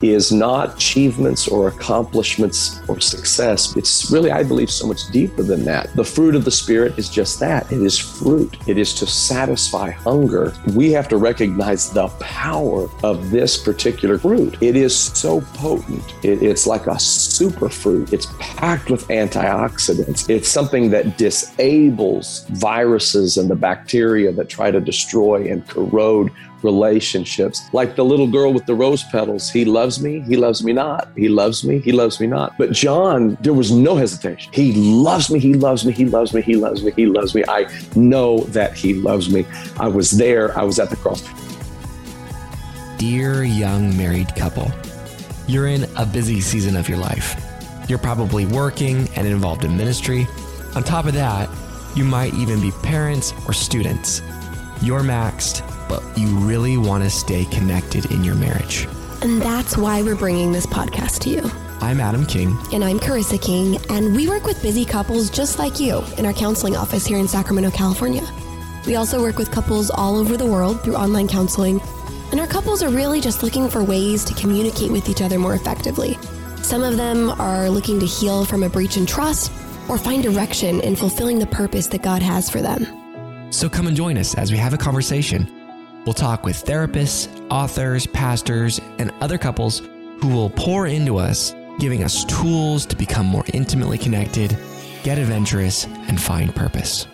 is not achievements or accomplishments or success. It's really, I believe, so much deeper than that. The fruit of the Spirit is just that it is fruit, it is to satisfy hunger. We have to recognize the power of this particular fruit. It is so potent, it, it's like a super fruit. It's packed with antioxidants. It's something that disables viruses and the bacteria that try to destroy and corrode relationships. Like the little girl with the rose petals, he loves me, he loves me not. He loves me, he loves me not. But John, there was no hesitation. He loves me, he loves me, he loves me, he loves me, he loves me. I know that he loves me. I was there, I was at the cross. Dear young married couple, you're in a busy season of your life. You're probably working and involved in ministry. On top of that, you might even be parents or students. You're maxed but you really want to stay connected in your marriage. And that's why we're bringing this podcast to you. I'm Adam King. And I'm Carissa King, and we work with busy couples just like you in our counseling office here in Sacramento, California. We also work with couples all over the world through online counseling, and our couples are really just looking for ways to communicate with each other more effectively. Some of them are looking to heal from a breach in trust or find direction in fulfilling the purpose that God has for them. So come and join us as we have a conversation We'll talk with therapists, authors, pastors, and other couples who will pour into us, giving us tools to become more intimately connected, get adventurous, and find purpose.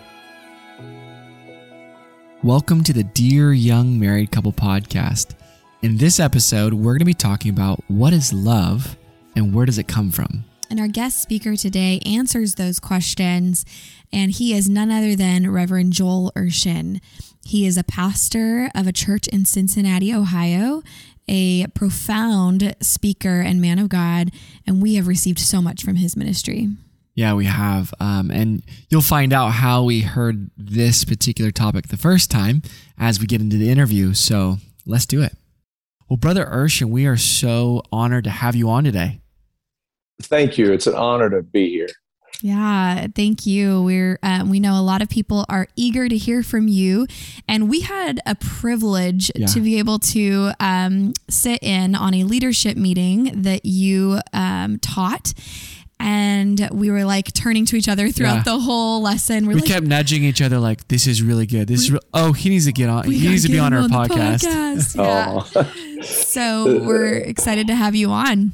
Welcome to the Dear Young Married Couple podcast. In this episode, we're going to be talking about what is love and where does it come from. And our guest speaker today answers those questions, and he is none other than Reverend Joel Urshan. He is a pastor of a church in Cincinnati, Ohio, a profound speaker and man of God, and we have received so much from his ministry. Yeah, we have. Um, and you'll find out how we heard this particular topic the first time as we get into the interview. So let's do it. Well, Brother Urshan, we are so honored to have you on today. Thank you. It's an honor to be here. Yeah, thank you. We're um, we know a lot of people are eager to hear from you, and we had a privilege yeah. to be able to um, sit in on a leadership meeting that you um, taught. And we were like turning to each other throughout yeah. the whole lesson. We're we like, kept nudging each other, like, "This is really good. This is re- oh, he needs to get on. He needs to be on our on podcast." podcast. Yeah. so we're excited to have you on.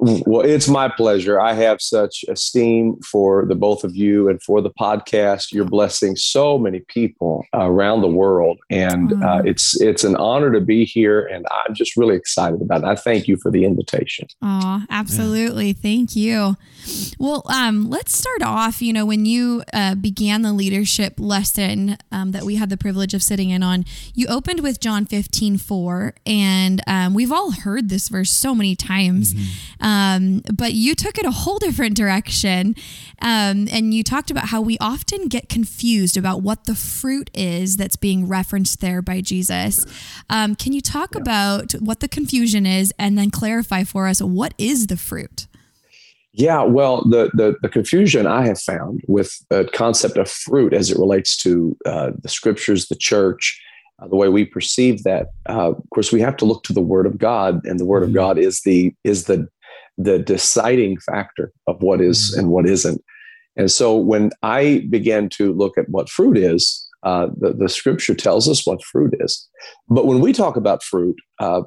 Well, it's my pleasure. I have such esteem for the both of you and for the podcast. You're blessing so many people around the world, and uh, it's it's an honor to be here. And I'm just really excited about it. I thank you for the invitation. Oh, absolutely! Yeah. Thank you. Well, um, let's start off. You know, when you uh, began the leadership lesson um, that we had the privilege of sitting in on, you opened with John 15:4, and um, we've all heard this verse so many times. Mm-hmm um, but you took it a whole different direction. Um, and you talked about how we often get confused about what the fruit is that's being referenced there by Jesus. Um, can you talk yeah. about what the confusion is and then clarify for us what is the fruit? Yeah, well, the, the, the confusion I have found with the concept of fruit as it relates to uh, the scriptures, the church, uh, the way we perceive that. Uh, of course, we have to look to the Word of God, and the Word mm-hmm. of God is the is the the deciding factor of what is mm-hmm. and what isn't. And so when I began to look at what fruit is, Uh, the, the scripture tells us what fruit is. But when we talk about fruit, uh,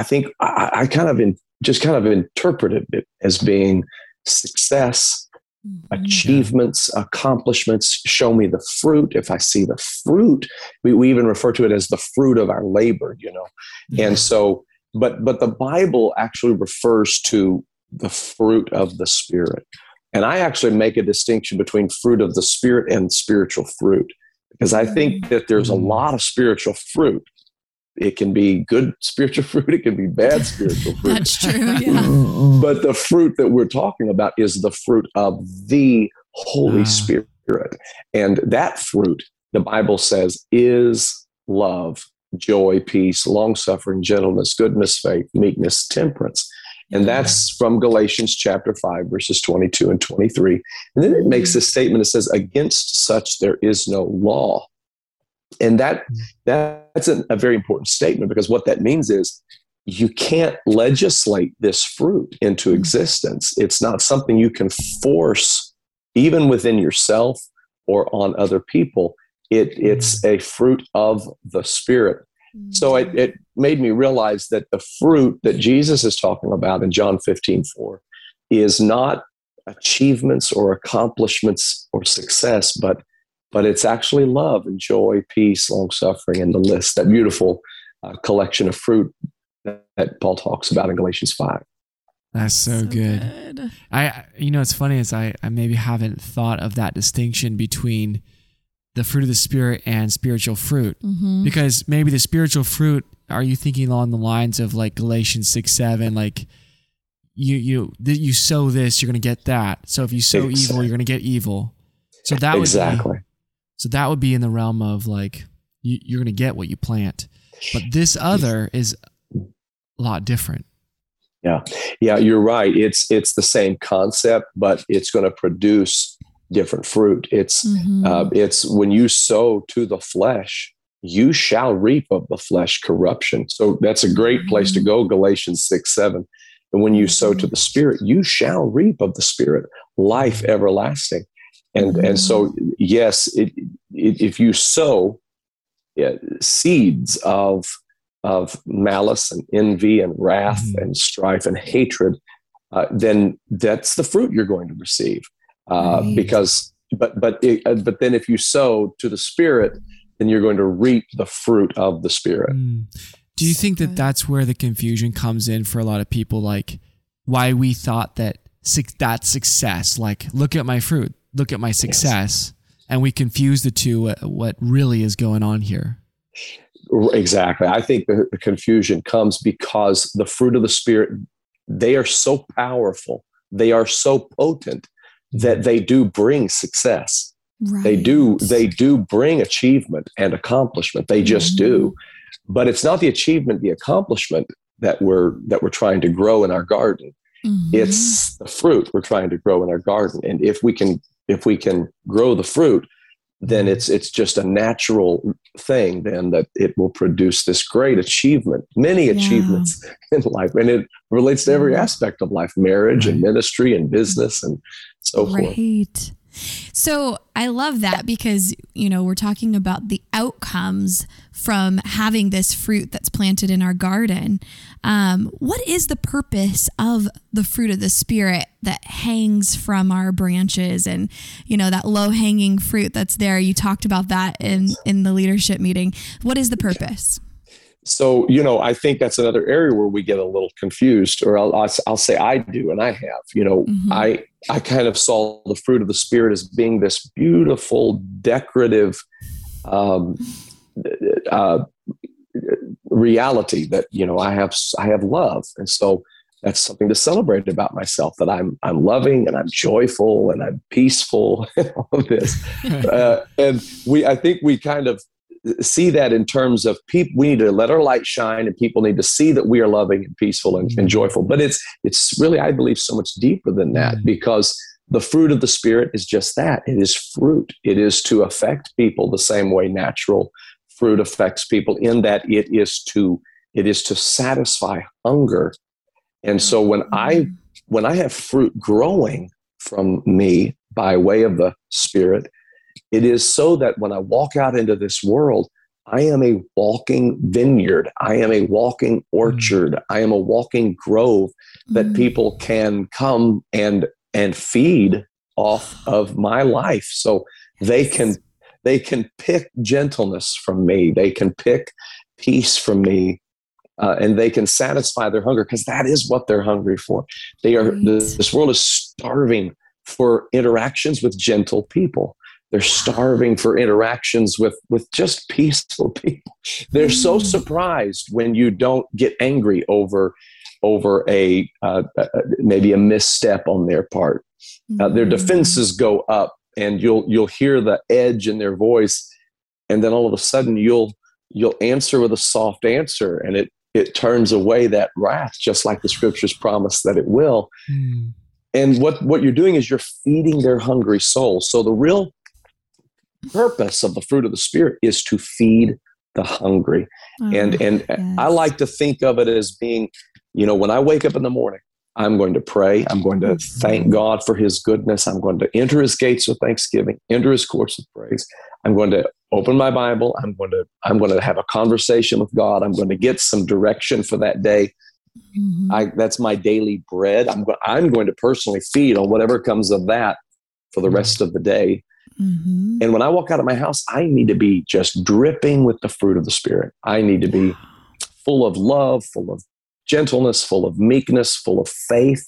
I think I, I kind of in, just kind of interpreted it as being success, mm-hmm. achievements, accomplishments. Show me the fruit. If I see the fruit, we, we even refer to it as the fruit of our labor, you know. Mm-hmm. And so, but but the Bible actually refers to the fruit of the Spirit. And I actually make a distinction between fruit of the Spirit and spiritual fruit because I think that there's a mm. lot of spiritual fruit. It can be good spiritual fruit, it can be bad spiritual fruit. That's true. Yeah. but the fruit that we're talking about is the fruit of the Holy ah. Spirit. And that fruit, the Bible says, is love, joy, peace, long suffering, gentleness, goodness, faith, meekness, temperance. And that's from Galatians chapter 5, verses 22 and 23. And then it makes this statement it says, Against such there is no law. And that that's a, a very important statement because what that means is you can't legislate this fruit into existence. It's not something you can force even within yourself or on other people. It, it's a fruit of the Spirit. So it, it made me realize that the fruit that Jesus is talking about in John 15, 4 is not achievements or accomplishments or success, but but it's actually love and joy, peace, long suffering, and the list, that beautiful uh, collection of fruit that, that, Paul talks about in Galatians 5. That's so, so good. good. I, you know, it's funny is I, I maybe haven't thought of that distinction between the fruit of the spirit and spiritual fruit. Mm-hmm. because maybe the spiritual fruit are you thinking along the lines of like galatians 6 7 like you you you sow this you're going to get that. So if you sow exactly. evil you're going to get evil. So that exactly would be, so that would be in the realm of like you, you're going to get what you plant. But this other is a lot different. Yeah. Yeah you're right. It's it's the same concept but it's going to produce different fruit. It's mm-hmm. uh, it's when you sow to the flesh, you shall reap of the flesh corruption. So that's a great place to mm-hmm. go. Galatians six seven. And when you sow to mm-hmm. the spirit, you shall reap of the spirit life everlasting. And mm-hmm. and so yes, it, it, if you sow yeah, seeds of of malice and envy and wrath mm-hmm. and strife and hatred, uh, then that's the fruit you're going to receive uh, right. because but but it, uh, but then if you sow to the spirit then you're going to reap the fruit of the spirit mm. do you think that that's where the confusion comes in for a lot of people like why we thought that that success like look at my fruit look at my success yes. and we confuse the two uh, what really is going on here exactly i think the, the confusion comes because the fruit of the spirit they are so powerful they are so potent that they do bring success. Right. They do they do bring achievement and accomplishment. They just mm-hmm. do. But it's not the achievement, the accomplishment that we're that we're trying to grow in our garden. Mm-hmm. It's the fruit we're trying to grow in our garden. And if we can if we can grow the fruit, then it's it's just a natural thing then that it will produce this great achievement many yeah. achievements in life and it relates to every aspect of life marriage and ministry and business and so right. forth so I love that because, you know, we're talking about the outcomes from having this fruit that's planted in our garden. Um, what is the purpose of the fruit of the Spirit that hangs from our branches and, you know, that low hanging fruit that's there? You talked about that in, in the leadership meeting. What is the purpose? so you know i think that's another area where we get a little confused or i'll, I'll say i do and i have you know mm-hmm. i i kind of saw the fruit of the spirit as being this beautiful decorative um, uh, reality that you know i have i have love. And so that's something to celebrate about myself that i'm i'm loving and i'm joyful and i'm peaceful and all of this. Uh, and we i think we kind of see that in terms of people we need to let our light shine and people need to see that we are loving and peaceful and, and mm-hmm. joyful but it's it's really i believe so much deeper than that mm-hmm. because the fruit of the spirit is just that it is fruit it is to affect people the same way natural fruit affects people in that it is to it is to satisfy hunger and so when i mm-hmm. when i have fruit growing from me by way of the spirit it is so that when I walk out into this world, I am a walking vineyard. I am a walking orchard. I am a walking grove that Mm. people can come and and feed off of my life. So they can they can pick gentleness from me. They can pick peace from me. Uh, and they can satisfy their hunger because that is what they're hungry for. They are this, this world is starving for interactions with gentle people. They're starving for interactions with with just peaceful people. They're so Mm. surprised when you don't get angry over over a uh, maybe a misstep on their part. Uh, their Mm. defenses go up, and you'll you'll hear the edge in their voice, and then all of a sudden you'll you'll answer with a soft answer, and it it turns away that wrath, just like the scriptures promise that it will. Hmm. And what what you're doing is you're feeding their hungry soul. So the real purpose of the fruit of the spirit is to feed the hungry and Oh, and yes. I like to think of it as being, you know, when I wake up in the morning, I'm going to pray. I'm going to Mm-hmm. thank God for His goodness. I'm going to enter His gates with thanksgiving, enter His courts with praise. I'm going to open my Bible. I'm going to I'm going to have a conversation with God. I'm going to get some direction for that day. Mhm. I that's my daily bread. I'm go- I'm going to personally feed on whatever comes of that for the rest of the day. Mhm. And when I walk out of my house, I need to be just dripping with the fruit of the Spirit. I need to be full of love, full of gentleness, full of meekness, full of faith.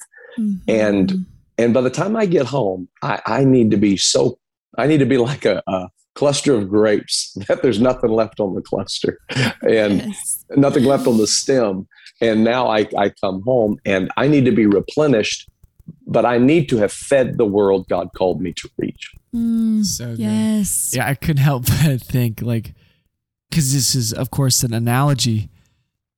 and- Mhm. And by the time I get home, I, I need to be so, I need to be like a, a cluster of grapes that there's nothing left on the cluster and Yes. nothing left on the stem. And now I, I come home and I need to be replenished, but I need to have fed the world God called me to reach. Mm, So good. yes. Yeah, I couldn't help but think like, because this is of course an analogy,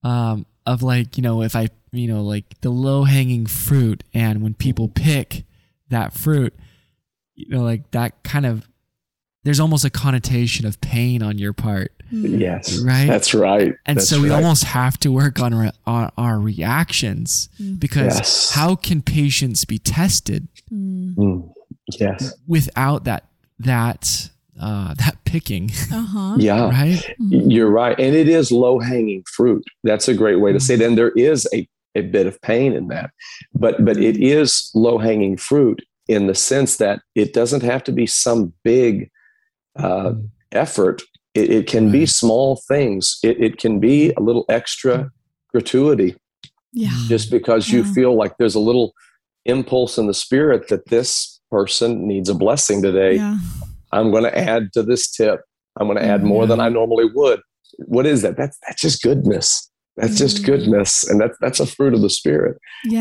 um, of like you know if I you know like the low hanging fruit, and when people pick that fruit, you know like that kind of there's almost a connotation of pain on your part, Mm. Yes. Right. That's right. and That's so we right. almost have to work on our, on our reactions Mm. because Yes. how can patience be tested Mm. Mm. Yes. without that that uh, that picking, Uh-huh. Yeah. right? Mhm. You're right. And it is low hanging fruit. That's a great way to say it. And there is a, a bit of pain in that. But but it is low hanging fruit in the sense that it doesn't have to be some big uh, effort. It, it can be small things. It, it can be a little extra gratuity Yeah. just because you Yeah. feel like there's a little impulse in the spirit that this person needs a blessing today. Yeah. I'm going to add to this tip. I'm going to add more than I normally would. What is that? That's that's just goodness. That's just Mhm. goodness, and that's that's a fruit of the spirit.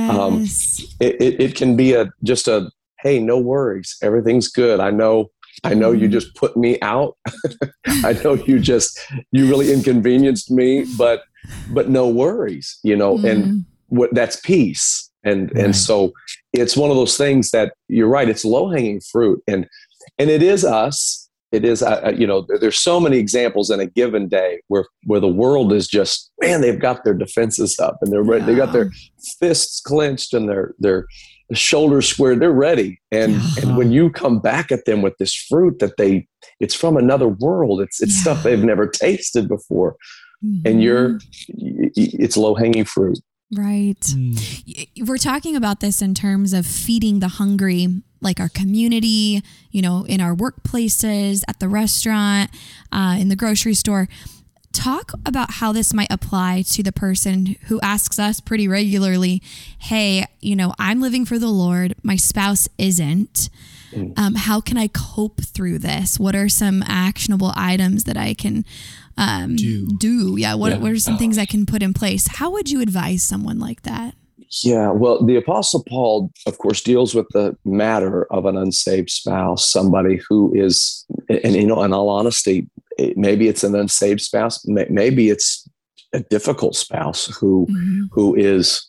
Um, Yes. It, it it can be a just a hey, no worries, everything's good. I know. I know you Mhm. just put me out. I know you just you really inconvenienced me, but but no worries, you know. And Mm. what that's peace and Right. and so it's one of those things that you're right it's low hanging fruit and and it is us it is uh, you know there's so many examples in a given day where where the world is just man they've got their defenses up and they're ready they got their fists clenched and their their shoulders squared they're ready and Yeah. and when you come back at them with this fruit that they it's from another world it's it's Yeah. stuff they've never tasted before and you're Mhm. y- y- it's low hanging fruit right. Mm. We're talking about this in terms of feeding the hungry, like our community, you know, in our workplaces, at the restaurant, uh, in the grocery store. Talk about how this might apply to the person who asks us pretty regularly, Hey, you know, I'm living for the Lord, my spouse isn't. Um, how can I cope through this? What are some actionable items that I can um, Do. Yeah. What, Yeah. what are some things I can put in place? How would you advise someone like that? Yeah, well, the Apostle Paul, of course, deals with the matter of an unsaved spouse, somebody who is, and you know, in all honesty, it- maybe it's an unsaved spouse, may- maybe it's a difficult spouse who Mhm. who is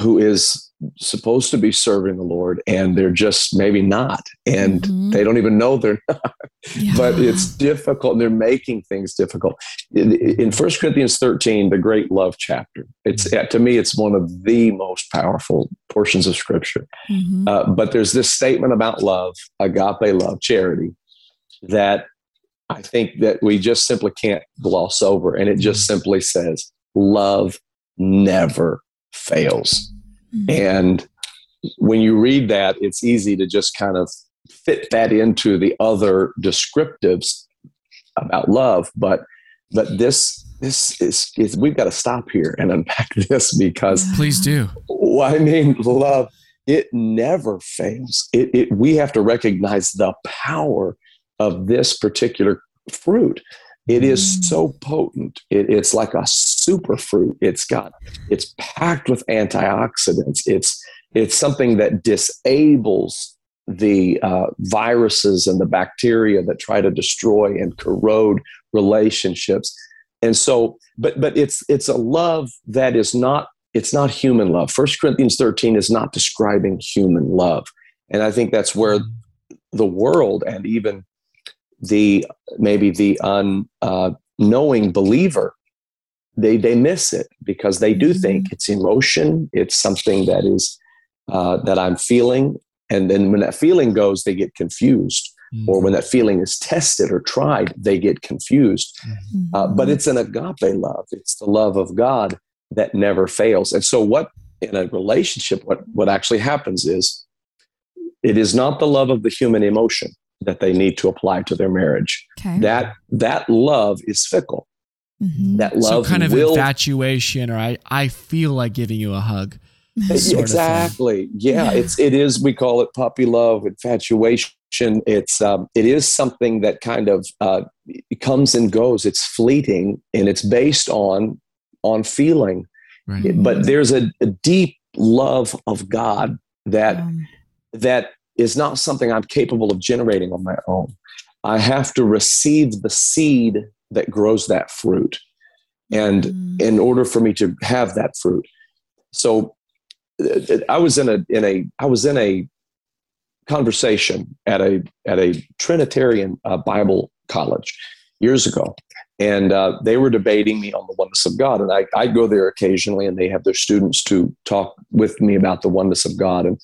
who is supposed to be serving the Lord, and they're just maybe not, and Mhm. they don't even know they're not Yeah. but it's difficult and they're making things difficult in, 1 corinthians 13 the great love chapter it's to me it's one of the most powerful portions of scripture Mhm. uh, but there's this statement about love agape love charity that I think that we just simply can't gloss over. And it just mm-hmm. simply says, love never fails. Mm-hmm. And when you read that, it's easy to just kind of fit that into the other descriptives about love. But but this this is, is we've got to stop here and unpack this because please do. I mean, love it never fails. It, it we have to recognize the power of this particular fruit. It is mm. so potent. It, it's like a super fruit. It's got it's packed with antioxidants. It's it's something that disables the uh, viruses and the bacteria that try to destroy and corrode relationships. And so, but but it's it's a love that is not it's not human love. First Corinthians 13 is not describing human love. And I think that's where mm. the world and even the maybe the unknowing uh, believer they they miss it because they do mm-hmm. think it's emotion it's something that is uh, that i'm feeling and then when that feeling goes they get confused mm-hmm. or when that feeling is tested or tried they get confused mm-hmm. uh, but it's an agape love it's the love of god that never fails and so what in a relationship what what actually happens is it is not the love of the human emotion that they need to apply to their marriage. Okay. That that love is fickle. Mm-hmm. That love so kind of will, infatuation, or I I feel like giving you a hug. exactly. Yeah, it's it is. We call it puppy love, infatuation. It's um, it is something that kind of uh, comes and goes. It's fleeting, and it's based on on feeling. Right. But there's a, a, deep love of God that um. that is not something I'm capable of generating on my own. I have to receive the seed that grows that fruit. And mm. in order for me to have that fruit. So I was in a in a I was in a conversation at a at a Trinitarian uh, Bible college years ago, and uh, they were debating me on the oneness of God. And I I go there occasionally, and they have their students to talk with me about the oneness of God. And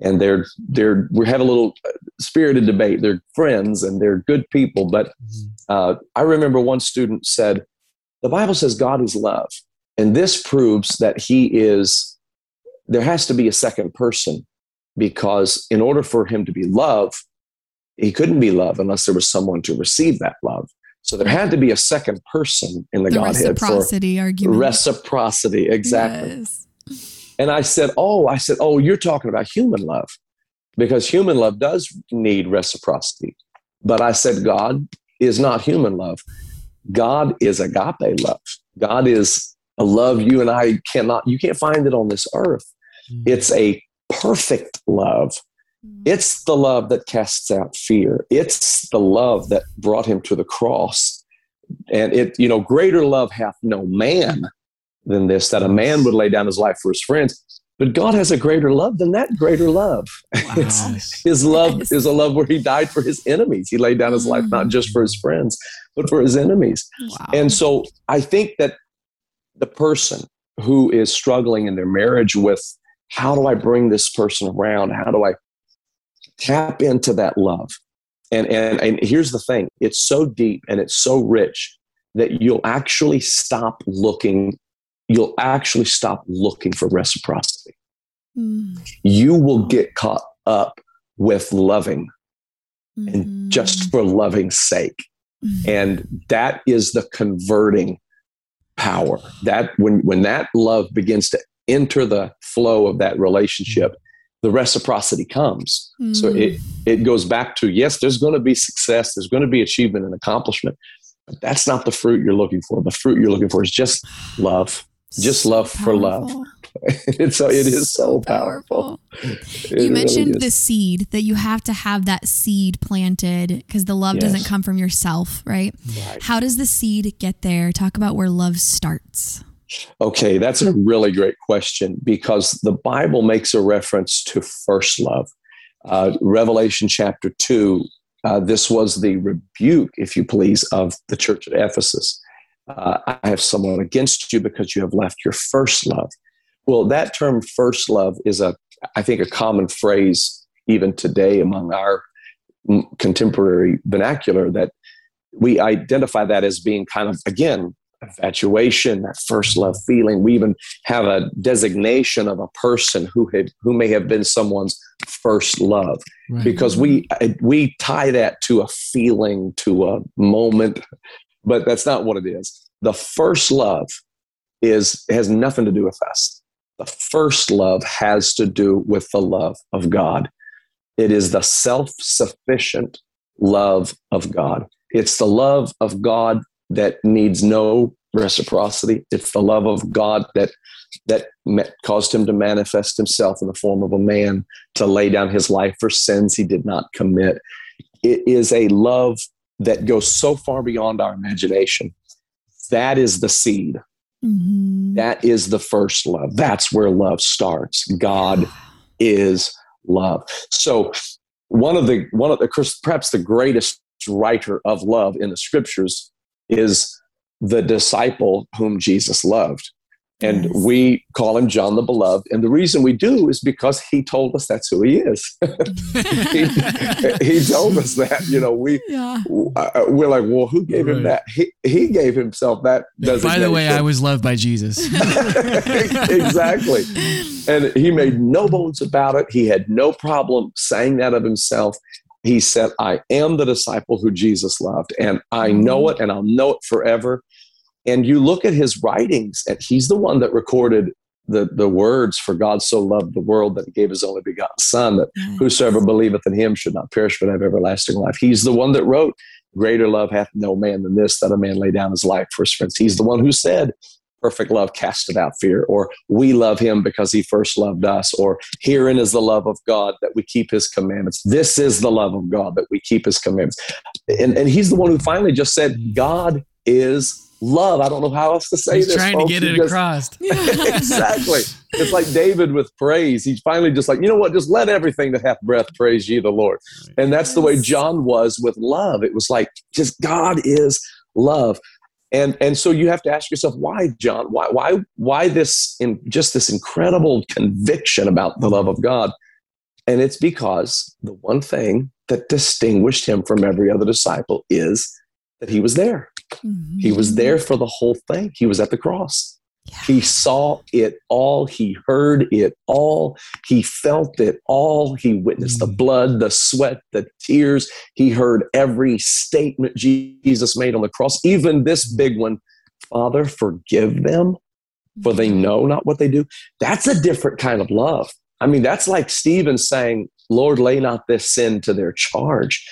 and they're they're we have a little spirited debate. They're friends and they're good people, but mm-hmm. uh, I remember one student said, "The Bible says God is love, and this proves that He is." There has to be a second person because in order for Him to be love, He couldn't be love unless there was someone to receive that love. So there had to be a second person in the, the Godhead reciprocity for argument. Reciprocity, exactly. Yes. And I said, Oh, I said, Oh, you're talking about human love because human love does need reciprocity. But I said, God is not human love. God is agape love. God is a love you and I cannot, you can't find it on this earth. Mm. It's a perfect love. Mm. It's the love that casts out fear. It's the love that brought him to the cross. And it, you know, greater love hath no man than this, that a man would lay down his life for his friends. But God has a greater love than that greater love. Wow. his love is a love where he died for his enemies. He laid down his life not mm. just for his friends, but for his enemies. Wow. And so I think that the person who is struggling in their marriage with how do I bring this person around? How do I tap into that love? And, and, and here's the thing it's so deep and it's so rich that you'll actually stop looking you'll actually stop looking for reciprocity. Mm. You will get caught up with loving mm-hmm. and just for loving's sake. Mm-hmm. And that is the converting power. That when when that love begins to enter the flow of that relationship, the reciprocity comes. Mm. So it it goes back to yes, there's going to be success, there's going to be achievement and accomplishment, but that's not the fruit you're looking for. The fruit you're looking for is just love just so love powerful. for love. it's so it is so, so powerful. powerful. You mentioned really the seed that you have to have that seed planted because the love yes. doesn't come from yourself, right? right? How does the seed get there? Talk about where love starts. Okay, that's a really great question because the Bible makes a reference to first love. Uh, Revelation chapter 2, uh, this was the rebuke, if you please, of the church at Ephesus uh, I have someone against you because you have left your first love. Well, that term first love is a, I think, a common phrase even today among our contemporary vernacular that we identify that as being kind of again infatuation, that first love feeling. We even have a designation of a person who had who may have been someone's first love, right. because we we tie that to a feeling, to a moment, but that's not what it is. The first love is has nothing to do with us. The first love has to do with the love of God. It is the self sufficient love of God. It's the love of God that needs no reciprocity. It's the love of God that that caused him to manifest himself in the form of a man to lay down his life for sins he did not commit. It is a love that goes so far beyond our imagination. That is the seed. Mm-hmm. That is the first love. That's where love starts. God is love. So one of the one of the perhaps the greatest writer of love in the scriptures is the disciple whom Jesus loved. And yes. we call him John the Beloved. And the reason we do is because he told us that's who he is. he, he, told us that, you know, we, yeah. uh, we're like, well, who gave right. him that? He, he gave himself that. By the way, I was loved by Jesus. exactly. And he made no bones about it. He had no problem saying that of himself. He said, I am the disciple who Jesus loved, and I know mm-hmm. it, and I'll know it forever and you look at his writings, and he's the one that recorded the, the words, For God so loved the world that he gave his only begotten Son, that yes. whosoever believeth in him should not perish but have everlasting life. He's the one that wrote, Greater love hath no man than this, that a man lay down his life for his friends. He's the one who said, Perfect love casteth out fear, or we love him because he first loved us, or herein is the love of God that we keep his commandments. This is the love of God that we keep his commandments. And, and he's the one who finally just said. God is love. I don't know how else to say He's this. Trying folks. to get it just, across. exactly. It's like David with praise. He's finally just like, you know what? Just let everything that hath breath praise ye the Lord. And that's the way John was with love. It was like just God is love. And and so you have to ask yourself, why, John? Why why why this in just this incredible conviction about the love of God? And it's because the one thing that distinguished him from every other disciple is that he was there. Mm-hmm. He was there for the whole thing. He was at the cross. Yeah. He saw it all. He heard it all. He felt it all. He witnessed mm-hmm. the mm. blood, the sweat, the tears. He heard every statement Jesus made on the cross, even this big one Father, forgive them, for they mm-hmm. know not what they do. That's a different kind of love. I mean, that's like Stephen saying, Lord, lay not this sin to their charge.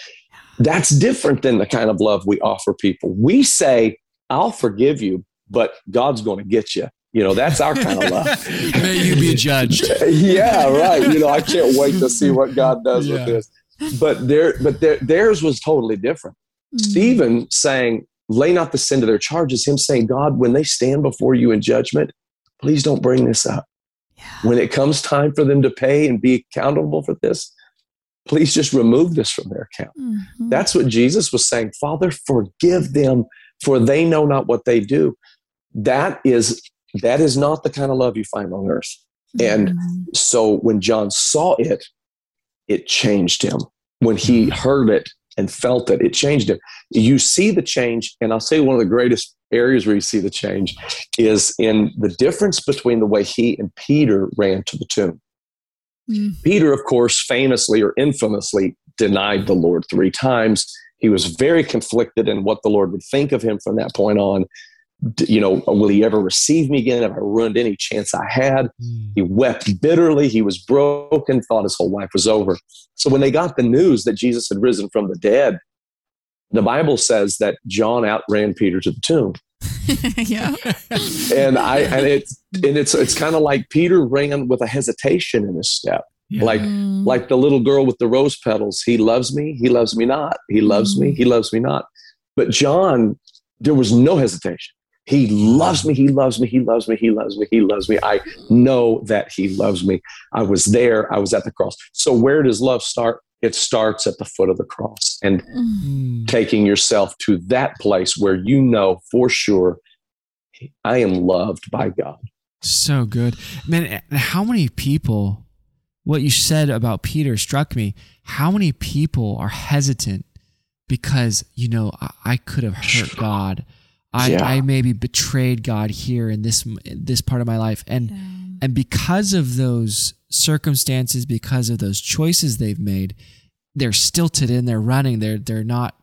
That's different than the kind of love we offer people. We say, I'll forgive you, but God's going to get you. You know, that's our kind of love. May you be judged. yeah, right. You know, I can't wait to see what God does yeah. with this. But there, but there, theirs was totally different. Mm. Stephen saying, lay not the sin to their charges, him saying, God, when they stand before you in judgment, please don't bring this up. Yeah. When it comes time for them to pay and be accountable for this, please just remove this from their account. Mm-hmm. That's what Jesus was saying. Father, forgive them, for they know not what they do. That is that is not the kind of love you find on earth. Mm-hmm. And so when John saw it, it changed him. When he heard it and felt it, it changed him. You see the change, and I'll say one of the greatest areas where you see the change is in the difference between the way he and Peter ran to the tomb. Mm. Peter, of course, famously or infamously denied the Lord three times. He was very conflicted in what the Lord would think of him from that point on. You know, will he ever receive me again? Have I ruined any chance I had? Mm. He wept bitterly. He was broken, thought his whole life was over. So when they got the news that Jesus had risen from the dead, the Bible says that John outran Peter to the tomb. yeah. and I and it's and it's it's kind of like Peter ran with a hesitation in his step. Yeah. Like mm. like the little girl with the rose petals. He loves me, he loves me not. He loves mm. me, he loves me not. But John, there was no hesitation. He loves me, he loves me, he loves me, he loves me, he loves me. I know that he loves me. I was there, I was at the cross. So where does love start? It starts at the foot of the cross and mm. taking yourself to that place where you know for sure I am loved by God. So good. Man, how many people what you said about Peter struck me. How many people are hesitant because, you know, I, I could have hurt God. I, Yeah. I maybe betrayed God here in this this part of my life. And Yeah. and because of those circumstances, because of those choices they've made, they're stilted in they're running. They're they're not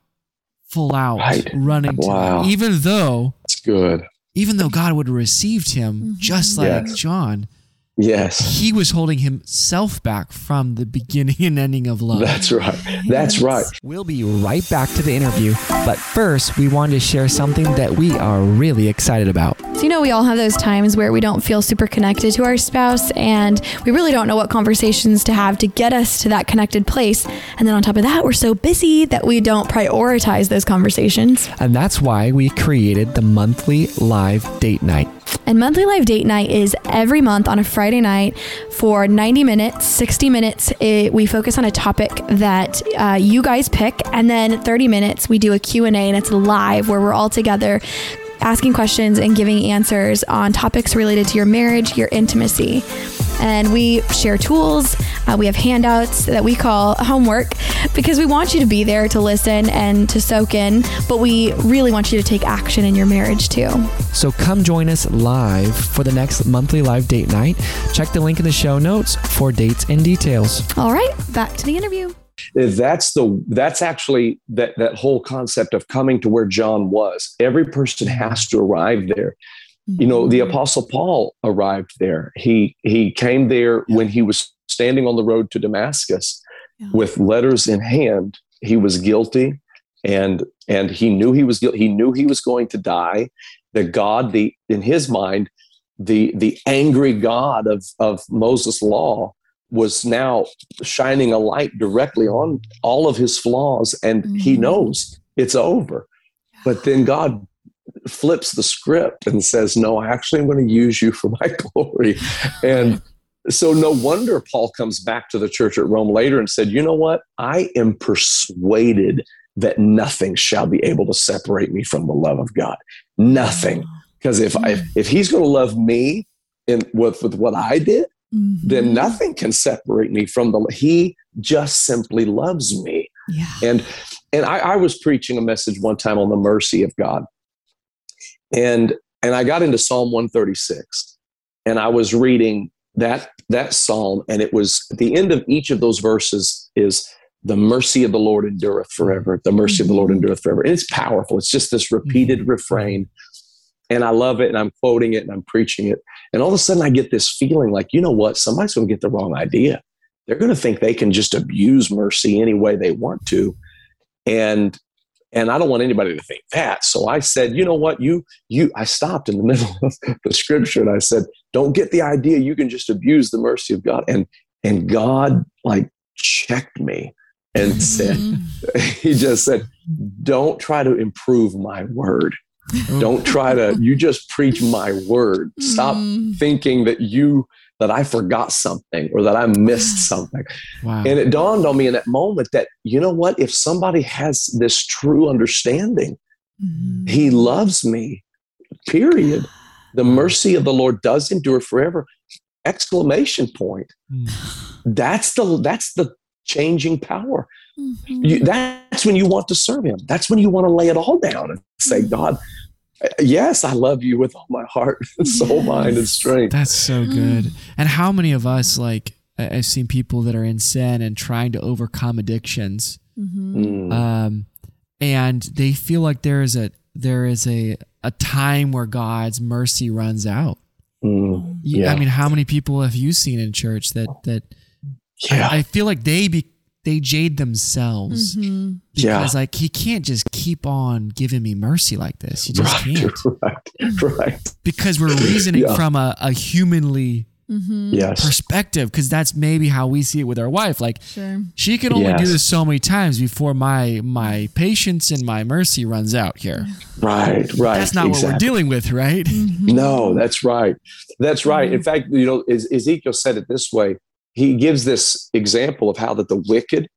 full out Right. running to Wow. Even though It's good. even though God would have received him Mhm. just like Yes. John, Yes. he was holding himself back from the beginning and ending of love. That's right. That's right. We'll be right back to the interview, but first, we wanted to share something that we are really excited about. So, you know, we all have those times where we don't feel super connected to our spouse and we really don't know what conversations to have to get us to that connected place. And then on top of that, we're so busy that we don't prioritize those conversations. And that's why we created the monthly live date night. And monthly live date night is every month on a Friday night for 90 minutes, 60 minutes. It, we focus on a topic that uh, you guys pick, and then 30 minutes we do a Q&A and it's live where we're all together asking questions and giving answers on topics related to your marriage, your intimacy. And we share tools. Uh, we have handouts that we call homework because we want you to be there to listen and to soak in, but we really want you to take action in your marriage too. So come join us live for the next monthly live date night. Check the link in the show notes for dates and details. All right, back to the interview. Eh, that's the that's actually that that whole concept of coming to where john was. Every person mm-hmm. has to arrive there. You know the mm-hmm. apostle paul arrived there. He he came there when he was standing on the road to damascus Yeah. with letters in hand. He was guilty and and he knew he was guilty. He knew he was going to die. That god the in his mind the the angry god of of moses law was now shining a light directly on all of his flaws and he Mhm. knows it's over. But then god flips the script and says no i actually am going to use you for my glory. And so no wonder paul comes back to the church at rome later and said you know what? I am persuaded that nothing shall be able to separate me from the love of god. Nothing. Because if I, if he's going to love me in with, with what i did Mhm. then nothing can separate me from the he just simply loves me. Yeah. and and I, I was preaching a message one time on the mercy of god. And and i got into psalm 136 and i was reading that that psalm and it was at the end of each of those verses is the mercy of the lord endureth forever. The mercy of the lord endureth forever. And it's powerful. It's just this repeated refrain. And i love it and i'm quoting it and i'm preaching it and all of a sudden i get this feeling like you know what? Somebody's going to get the wrong idea. They're going to think they can just abuse mercy any way they want to. And and i don't want anybody to think that. So i said you know what? You you i stopped in the middle of the scripture and i said don't get the idea you can just abuse the mercy of god. And and god like checked me and said Mhm. he just said don't try to improve my word don't try to you just preach my word stop Mm. thinking that you that i forgot something or that i missed something Wow. and it dawned on me in that moment that you know what if somebody has this true understanding Mhm. he loves me period the mercy of the lord does endure forever exclamation point Mm. that's the that's the changing power Mhm. you, that's when you want to serve him that's when you want to lay it all down and say Mhm. god yes i love you with all my heart soul mind and strength That's so good. And how many of us, like, I- I've seen people that are in sin and trying to overcome addictions, Mhm. Mm. um, and they feel like there is a there is a a time where God's mercy runs out. Mm. Yeah. I mean, how many people have you seen in church that that yeah I, I feel like they be they jade themselves Mhm. Yeah. because like he can't just keep on giving me mercy like this. He just right, can't right, right. because we're reasoning Yeah. from a, a humanly Mhm. Yes. perspective because that's maybe how we see it with our wife. Like Sure. she can only do this so many times before my my patience and my mercy runs out here. Right, right. That's not what we're dealing with, right? No, that's right. That's right. In fact, you know, Ezekiel said it this way. He gives this example of how that the wicked,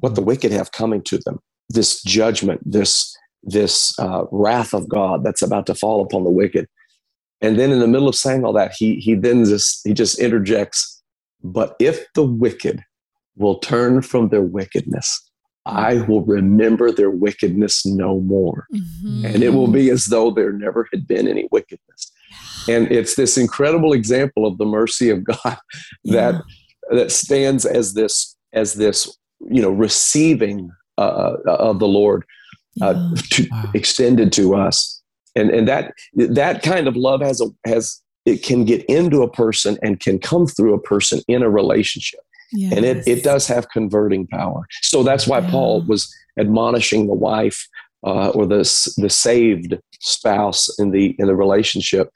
what the wicked have coming to them, this judgment, this this uh, wrath of God that's about to fall upon the wicked. And then in the middle of saying all that, he he then just he just interjects But if the wicked will turn from their wickedness, I will remember their wickedness no more. Mhm. And it will be as though there never had been any wickedness. And it's this incredible example of the mercy of God that that stands as this as this you know receiving uh, of the Lord uh, Yeah. to, Wow. extended to us, and and that that kind of love has a has it can get into a person and can come through a person in a relationship, and it it does have converting power. So that's why Paul was admonishing the wife uh, or the the saved spouse in the in the relationship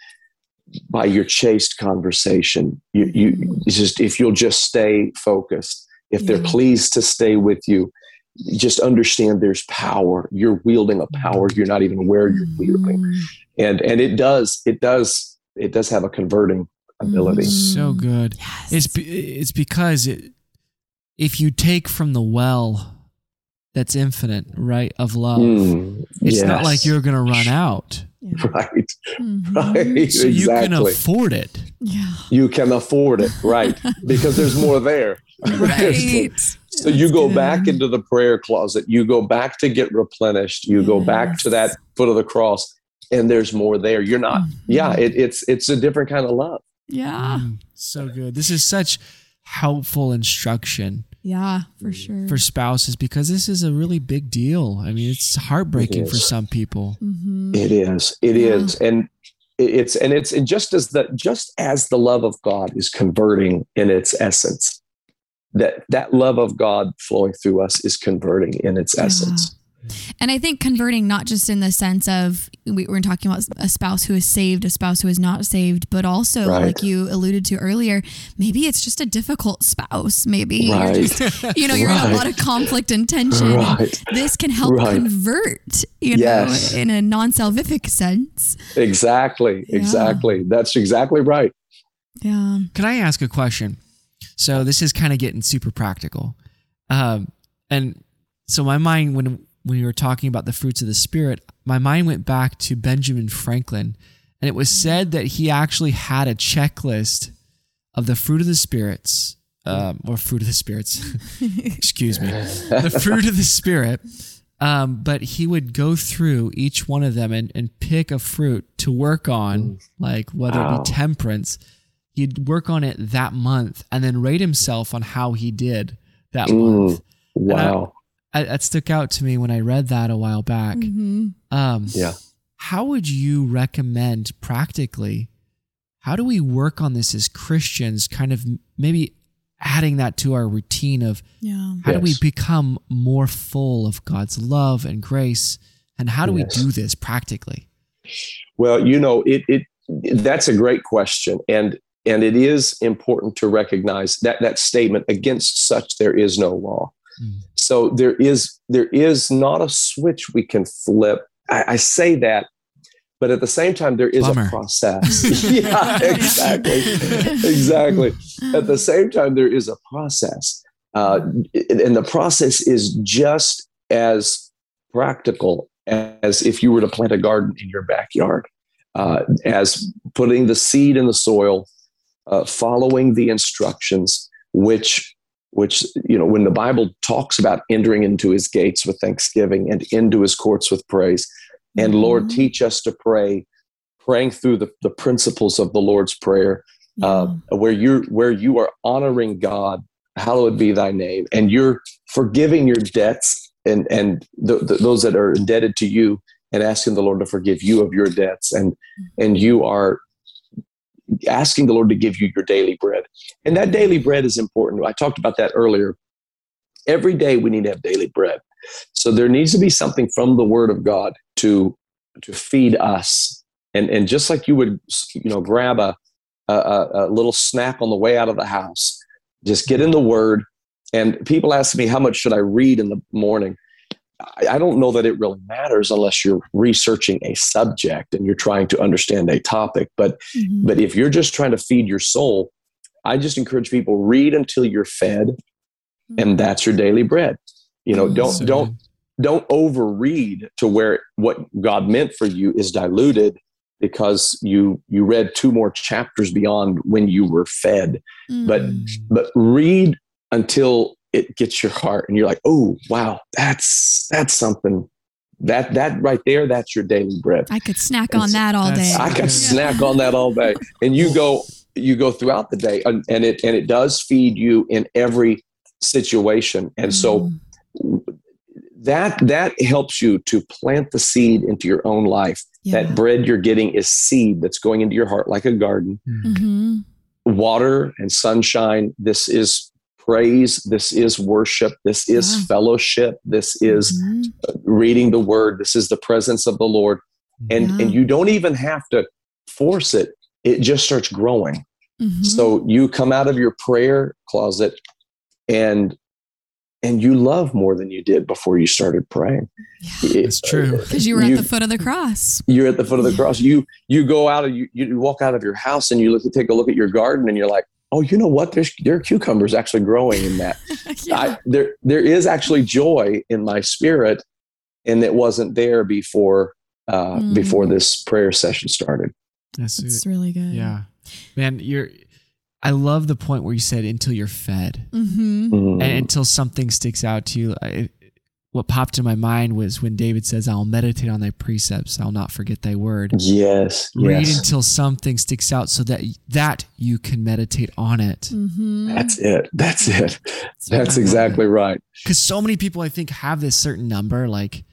by your chaste conversation. You you Mhm. just if you'll just stay focused, if they're Yeah. pleased to stay with you, just understand there's power. You're wielding a power you're not even aware you're wielding, Mhm. and and it does it does it does have a converting ability. So good. Yes. It's be, it's because it, if you take from the well that's infinite, right, of love, Mm, it's not like you're going to run out. Yeah. right, Mhm. right, So you can afford it. Yeah. you can afford it, right? Because there's more there. Right. So you go good. back into the prayer closet, you go back to get replenished, you go back to that foot of the cross, and there's more there. You're not, Mhm. yeah, it, it's it's a different kind of love. Yeah. Mm, so good. This is such helpful instruction Yeah, for sure. for spouses because this is a really big deal. I mean, it's heartbreaking It for some people. Mhm. It is, it Yeah. is, and it's and it's and just as the just as the love of God is converting in its essence, that that love of God flowing through us is converting in its Yeah. essence. And I think converting not just in the sense of we were talking about a spouse who is saved, a spouse who is not saved, but also Right. like you alluded to earlier, maybe it's just a difficult spouse. Maybe Right. you're just you know you're in a lot of conflict and tension. Right. This can help Right. convert, you Yes. know, in a non-salvific sense. Exactly, Yeah. exactly. That's exactly right. Yeah. Can I ask a question? So this is kind of getting super practical, um, and so my mind when when you were talking about the fruits of the spirit, my mind went back to Benjamin Franklin, and it was said that he actually had a checklist of the fruit of the spirits, um, or fruit of the spirits. excuse me, the fruit of the spirit. Um, but he would go through each one of them and, and pick a fruit to work on, like whether it be temperance, he'd work on it that month and then rate himself on how he did that Mm. month. Wow. I, that stuck out to me when I read that a while back. hmm Um, Yeah. How would you recommend practically? How do we work on this as Christians? Kind of maybe adding that to our routine of Yeah. how do we become more full of God's love and grace? And how do Yes. we do this practically? Well, you know, it, it that's a great question, and and it is important to recognize that that statement against such there is no law. Mm. So there is there is not a switch we can flip. I, I say that, but at the same time there is Bummer. a process. yeah, exactly, exactly. At the same time there is a process, uh, and the process is just as practical as if you were to plant a garden in your backyard, uh, as putting the seed in the soil, uh, following the instructions, which which you know when the Bible talks about entering into His gates with thanksgiving and into His courts with praise, and Lord, Mhm. teach us to pray, praying through the, the principles of the Lord's prayer, uh, where you're where you are honoring God, hallowed be Thy name, and you're forgiving your debts and and th- th- those that are indebted to you, and asking the Lord to forgive you of your debts, and and you are asking the Lord to give you your daily bread, and that daily bread is important. I talked about that earlier. Every day we need to have daily bread, so there needs to be something from the Word of God to to feed us, and and just like you would you know grab a a, a, little snack on the way out of the house. Just get in the Word. And people ask me, how much should I read in the morning? I, don't know that it really matters unless you're researching a subject and you're trying to understand a topic. But Mhm. but if you're just trying to feed your soul, I just encourage people read until you're fed, and that's your daily bread. You know, don't So don't don't overread to where what God meant for you is diluted because you you read two more chapters beyond when you were fed. But Mm. but read until it gets your heart and you're like, oh wow, that's that's something. That that right there, that's your daily bread. I could snack on that all day. I could Yeah. snack on that all day. And you go you go throughout the day and, and it and it does feed you in every situation. And so Mm. that that helps you to plant the seed into your own life. Yeah. That bread you're getting is seed that's going into your heart like a garden. hmm Water and sunshine. This is praise. This is worship. This is Yeah. fellowship. This is Mhm. reading the word. This is the presence of the Lord. And Yeah. and you don't even have to force it. It just starts growing. Mhm. So you come out of your prayer closet and and you love more than you did before you started praying. It- That's true. Because you were at the foot of the cross. you're at the foot of the cross. You you go out of you you walk out of your house and you look take a look at your garden and you're like, oh, you know what? There's there are cucumbers actually growing in that. yeah. I, there there is actually joy in my spirit, and it wasn't there before uh, Mm. before this prayer session started. That's It's really good. yeah, man. You're. I love the point where you said until you're fed. hmm Mm. and until something sticks out to you. I, what popped in my mind was when David says, "I'll meditate on thy precepts; I'll not forget thy word." yes, Read yes, until something sticks out, so that that you can meditate on it. hmm that's it. That's it. That's I love exactly right. Because so many people, I think, have this certain number. Like,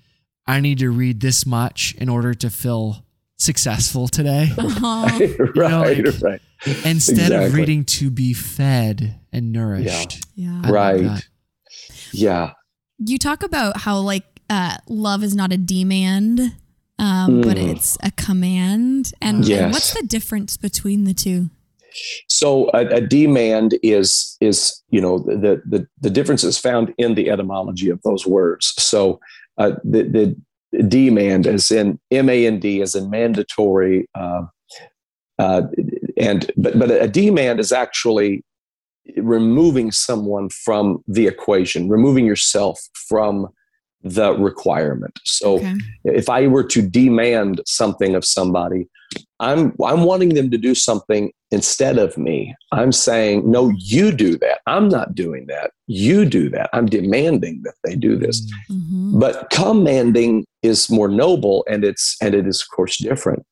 I need to read this much in order to feel successful today. Uh-huh. right, like- right, Instead of reading to be fed and nourished. Yeah. I love right. that. Yeah. You talk about how like uh, love is not a demand, um, but Mm. it's a command. And, and what's the difference between the two? So a, a demand is is you know the the the difference is found in the etymology of those words. So uh, the the demand as in M A N D as in mandatory, uh, uh, and but but a demand is actually removing someone from the equation, removing yourself from the requirement. So Okay. if I were to demand something of somebody, I'm I'm wanting them to do something instead of me. I'm saying, no, you do that. I'm not doing that. You do that. I'm demanding that they do this. Mhm. But commanding is more noble, and it's and it is of course different.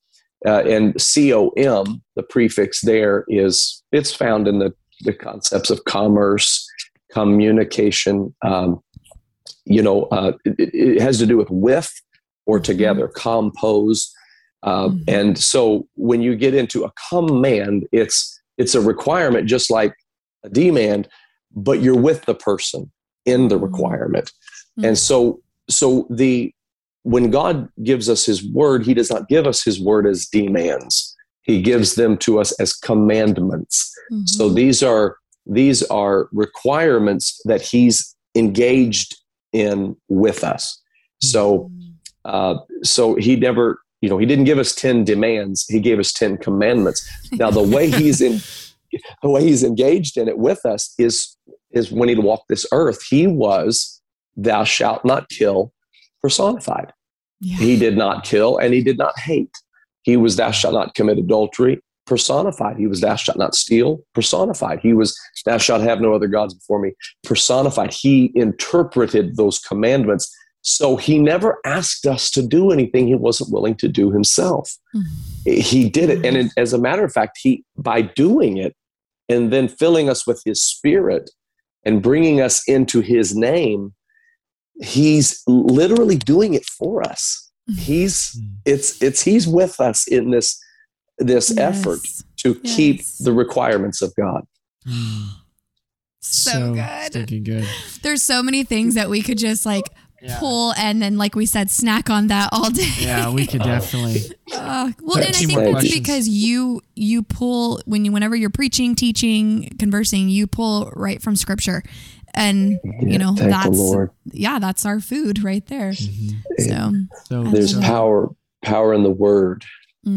Uh, and com, the prefix there is it's found in the the concepts of commerce, communication. Um, you know, uh, it, it has to do with with or together, compose. Uh, Mhm. And so when you get into a command, it's it's a requirement, just like a demand, but you're with the person in the Mhm. requirement. Mhm. And so so the when God gives us his word, he does not give us his word as demands. He gives them to us as commandments. So Mhm. these are these are requirements that he's engaged in with us. So uh, so he never you know he didn't give us 10 demands he gave us 10 commandments now the way he's in the way he's engaged in it with us is is when he walked this earth he was thou shalt not kill personified Yeah. he did not kill and he did not hate he was thou shalt not commit adultery. Personified. He was thou shalt not steal. Personified. He was thou shalt have no other gods before me. Personified. He interpreted those commandments. So he never asked us to do anything he wasn't willing to do himself. Hmm. He did it. And hmm. it, as a matter of fact he by doing it and then filling us with his spirit and bringing us into his name he's literally doing it for us he's it's it's he's with us in this this effort Yes. to keep the requirements of god So, good. stinking good. There's so many things that we could just like Yeah. pull and then, like we said, snack on that all day. Yeah, we could definitely. Uh, well, and I think more that's questions. because you you pull when you whenever you're preaching, teaching, conversing, you pull right from scripture, and you know that's yeah, that's our food right there. Mhm. So So there's so- power power in the word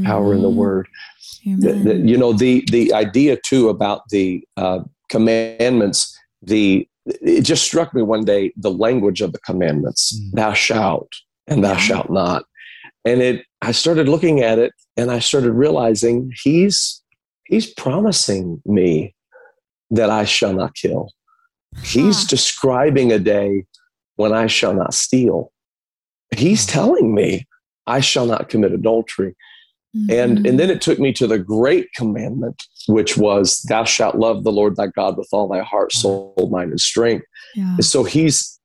power in the mhm. word the, the- you know the the idea too about the uh, commandments the it just struck me one day the language of the commandments Mm. thou shalt and thou Yeah. shalt not And it, I started looking at it and I started realizing he's, he's promising me that I shall not kill. He's Huh. describing a day when I shall not steal. He's telling me I shall not commit adultery. And, Mhm. and then it took me to the great commandment, which was, Thou shalt love the Lord thy God with all thy heart, soul, mind, and strength. yeah. And so he's,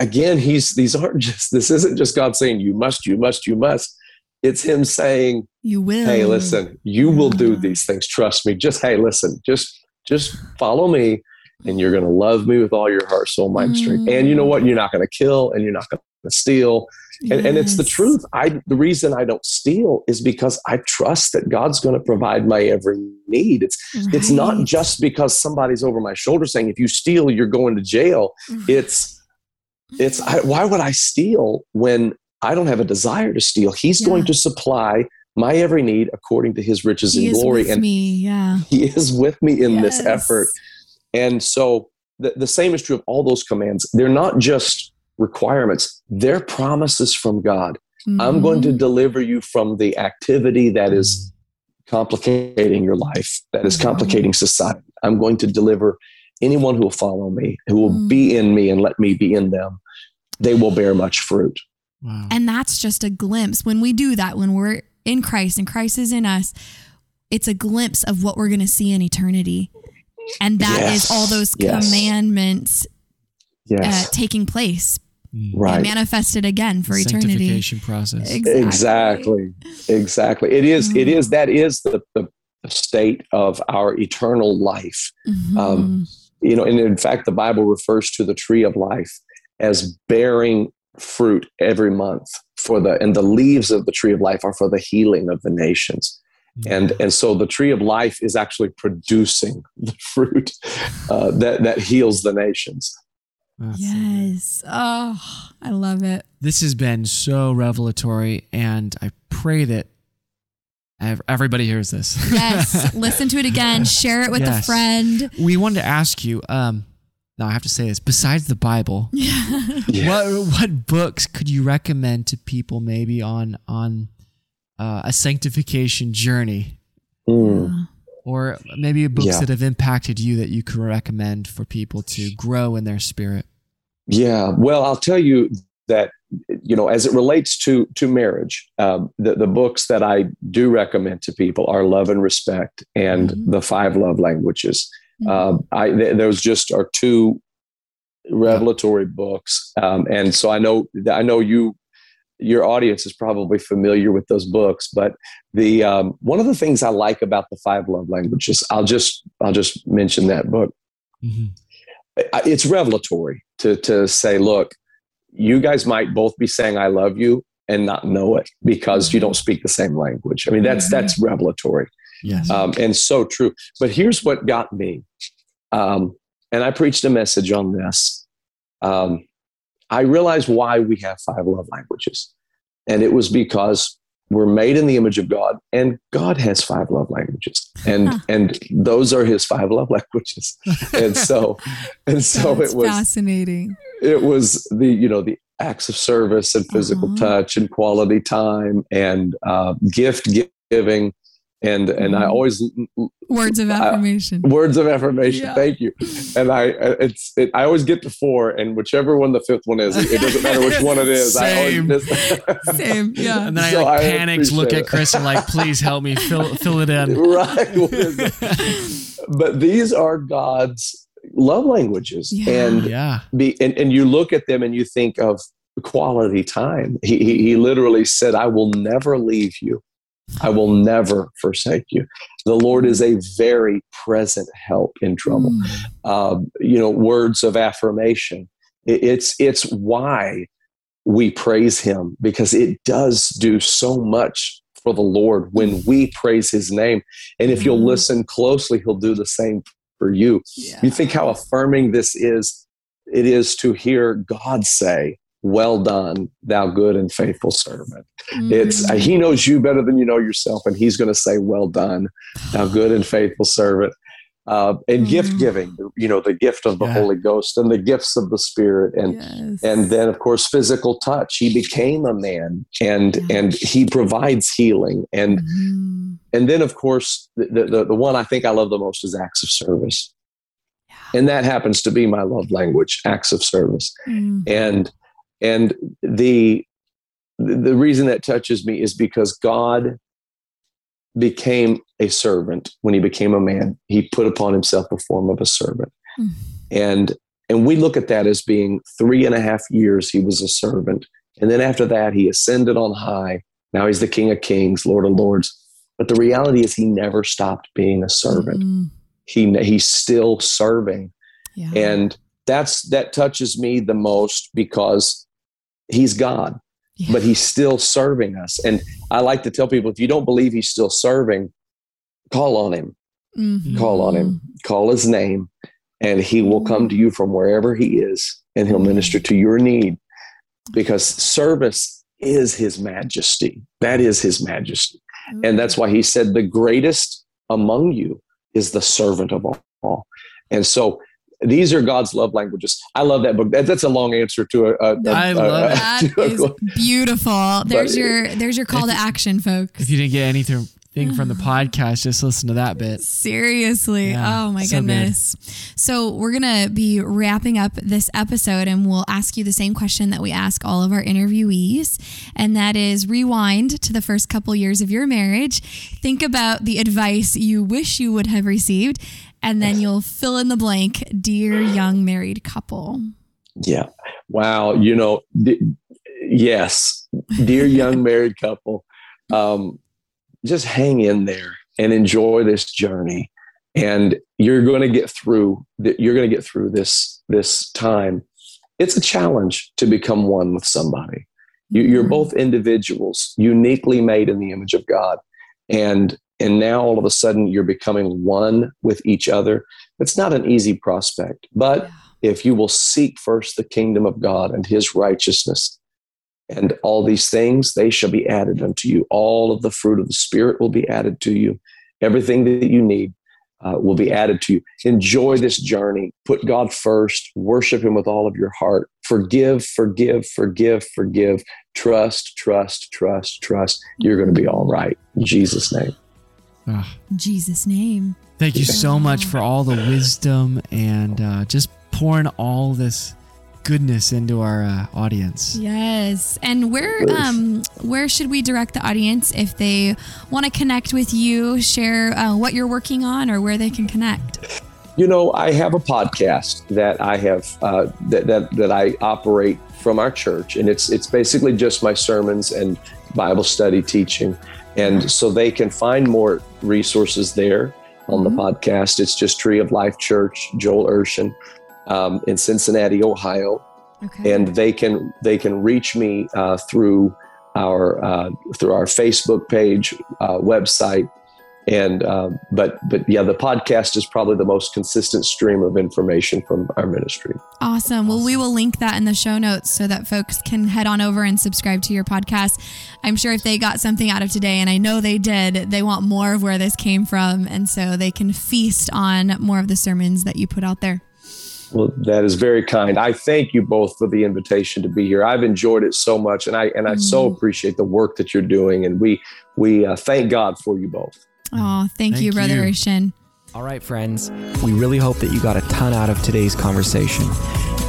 again, he's, these aren't just, this isn't just God saying, You must, you must, you must. It's him saying, you will. Hey, listen, you will do these things. Trust me. Just, hey, listen, just, just follow me and you're going to love me with all your heart, soul, mind, and strength. And you know what? You're not going to kill and you're not going to steal. And, and it's the truth. I the reason i don't steal is because i trust that god's going to provide my every need. It's it's not just because somebody's over my shoulder saying if you steal you're going to jail. Mm-hmm. It's it's I, why would i steal when i don't have a desire to steal? He's going to supply my every need according to his riches he and is glory with and me. Yeah. he is with me in this effort and so the, the same is true of all those commands they're not just requirements they're promises from god I'm going to Mhm. deliver you from the activity that is complicating your life, that is Mhm. complicating society. I'm going to deliver anyone who will follow me, who will Mm. be in me and let me be in them. They will bear much fruit. Wow. And that's just a glimpse. When we do that, when we're in Christ and Christ is in us, it's a glimpse of what we're going to see in eternity. And that is Yes. all those Yes. commandments uh, taking place Mm. right. manifested again for eternity. Sanctification process. Exactly. Exactly. It is, it is, that is the, the state of our eternal life. Mhm. Um, you know, and in fact, the Bible refers to the tree of life as bearing fruit every month for the, and the leaves of the tree of life are for the healing of the nations. And, and so the tree of life is actually producing the fruit uh, that, that heals the nations. That's- yes. Oh, I love it. This has been so revelatory, and I pray that everybody hears this. Yes. Listen to it again. Share it with a friend. we wanted to ask you. Um, now I have to say this. Besides the Bible, Yeah. what what books could you recommend to people maybe on on uh, a sanctification journey, Mm. or maybe books Yeah. that have impacted you that you could recommend for people to grow in their spirit? Yeah. Well, I'll tell you that you know, as it relates to to marriage, um, the the books that I do recommend to people are Love and Respect and Mhm. the Five Love Languages. Mhm. Um, I th- those just are two revelatory books, um, and so I know I know you. Your audience is probably familiar with those books, but the um, one of the things I like about the five love languages, I'll just I'll just mention that book Mhm. It's revelatory to to say, look, you guys might both be saying "I love you" and not know it because you don't speak the same language. I mean, that's Mhm. that's revelatory, Yes. um, and so true. But here's what got me, um, and I preached a message on this. Um, I realized why we have five love languages, and it was because we're made in the image of God, and God has five love languages, and Huh. and those are His five love languages, and so and so That's it was fascinating. it was the you know the acts of service and physical Uh-huh. touch and quality time and uh, gift giving and and I Mhm. always Words of I- affirmation. words of affirmation. Yeah. Thank you. And I it's it, I always get to four, and whichever one the fifth one is, it, it doesn't matter which one it is. I always Same. miss- Same. Yeah. and then So I like I panics, look appreciate at it. Chris, and like, please help me fill fill it in. right. What is it? But these are God's love languages, Yeah. and Yeah. be and, and you look at them and you think of quality time he, he, he literally said i will never leave you i will never forsake you the lord is a very present help in trouble Mm. um, you know words of affirmation It- it's it's why we praise him because it does do so much for the lord when we praise his name and if you'll Mhm. listen closely he'll do the same for you Yeah. you think how affirming this is it is to hear god say well done thou good and faithful servant it's uh, Mm. he knows you better than you know yourself and he's going to say well done thou good and faithful servant uh, and Mm. gift giving. You know, the gift of the Yeah. Holy Ghost and the gifts of the Spirit, and Yes. and then of course physical touch. He became a man, and Yeah. and he provides healing, and Mhm. and then of course the, the the one I think I love the most is acts of service, and that happens to be my love language, acts of service Mm. and and the the reason that touches me is because god became a servant. When he became a man he put upon himself the form of a servant. Mm. and and we look at that as being three and a half years he was a servant. And then after that he ascended on high. Now he's the king of kings lord of lords. But the reality is he never stopped being a servant. Mhm. he he's still serving. Yeah. and that's that touches me the most because he's god Yeah. but he's still serving us. And i like to tell people if you don't believe he's still serving call on him. Mhm. call on him. Call his name and he will come to you from wherever he is and he'll minister to your need. Because service is his majesty. That is his majesty. And that's why he said the greatest among you is the servant of all. And so these are god's love languages i love that book that, that's a long answer to a, a, a- I a- love a- That a- is beautiful. There's But- your there's your call to action, folks. If you didn't get anything from the podcast, just listen to that bit. Seriously. Yeah, oh my so good. goodness. So, we're going to be wrapping up this episode and we'll ask you the same question that we ask all of our interviewees. And that is rewind to the first couple years of your marriage. Think about the advice you wish you would have received. And then you'll fill in the blank, dear young married couple. Yeah. Wow. You know, d- yes, dear young married couple, um, just hang in there and enjoy this journey. And you're going to get through. th- You're going to get through this this time. It's a challenge to become one with somebody. You, you're Mhm. both individuals, uniquely made in the image of God, and and now all of a sudden you're becoming one with each other. It's not an easy prospect, but if you will seek first the kingdom of God and his righteousness and all these things, they shall be added unto you. All of the fruit of the Spirit will be added to you. Everything that you need uh, will be added to you. Enjoy this journey. Put God first. Worship him with all of your heart. Forgive, forgive, forgive, forgive. Trust, trust, trust, trust. You're going to be all right. In Jesus' name. Ah, Jesus' name. thank you so much for all the wisdom and uh, just pouring all this goodness into our uh, audience. Yes. And where um where should we direct the audience if they want to connect with you, share uh, what you're working on, or where they can connect? You know, I have a podcast that I have uh, that, that that I operate from our church, and it's it's basically just my sermons and Bible study teaching, and so they can find more resources there on the Mhm. podcast. It's just Tree of Life Church, Joel Urshan, um, in Cincinnati, Ohio, Okay. and they can they can reach me uh, through our uh, through our Facebook page, uh, website, and um, but but yeah, the podcast is probably the most consistent stream of information from our ministry. Awesome. Well, we will link that in the show notes so that folks can head on over and subscribe to your podcast. I'm sure if they got something out of today, and I know they did, they want more of where this came from. And so they can feast on more of the sermons that you put out there. Well, that is very kind. I thank you both for the invitation to be here. I've enjoyed it so much, and I and I so Mm. appreciate the work that you're doing, and we we uh, thank God for you both. Oh, thank, Thank you, Brother you. Urshan. All right, friends, we really hope that you got a ton out of today's conversation.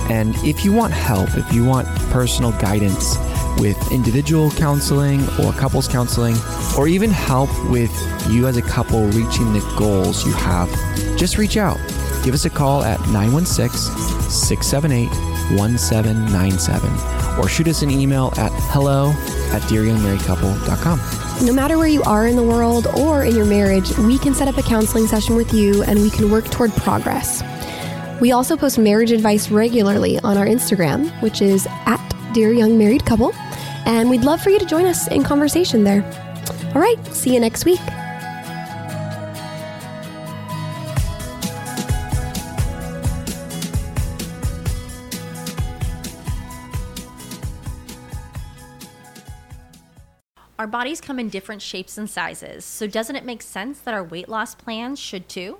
And if you want help, if you want personal guidance with individual counseling or couples counseling, or even help with you as a couple reaching the goals you have, just reach out. Give us a call at 916 678 1797 or shoot us an email at hello at dearyoungmarriedcouple.com. No matter where you are in the world or in your marriage, we can set up a counseling session with you and we can work toward progress. We also post marriage advice regularly on our Instagram, which is at Dear Young Married Couple, and we'd love for you to join us in conversation there. All right, see you next week. Our bodies come in different shapes and sizes, so doesn't it make sense that our weight loss plans should too?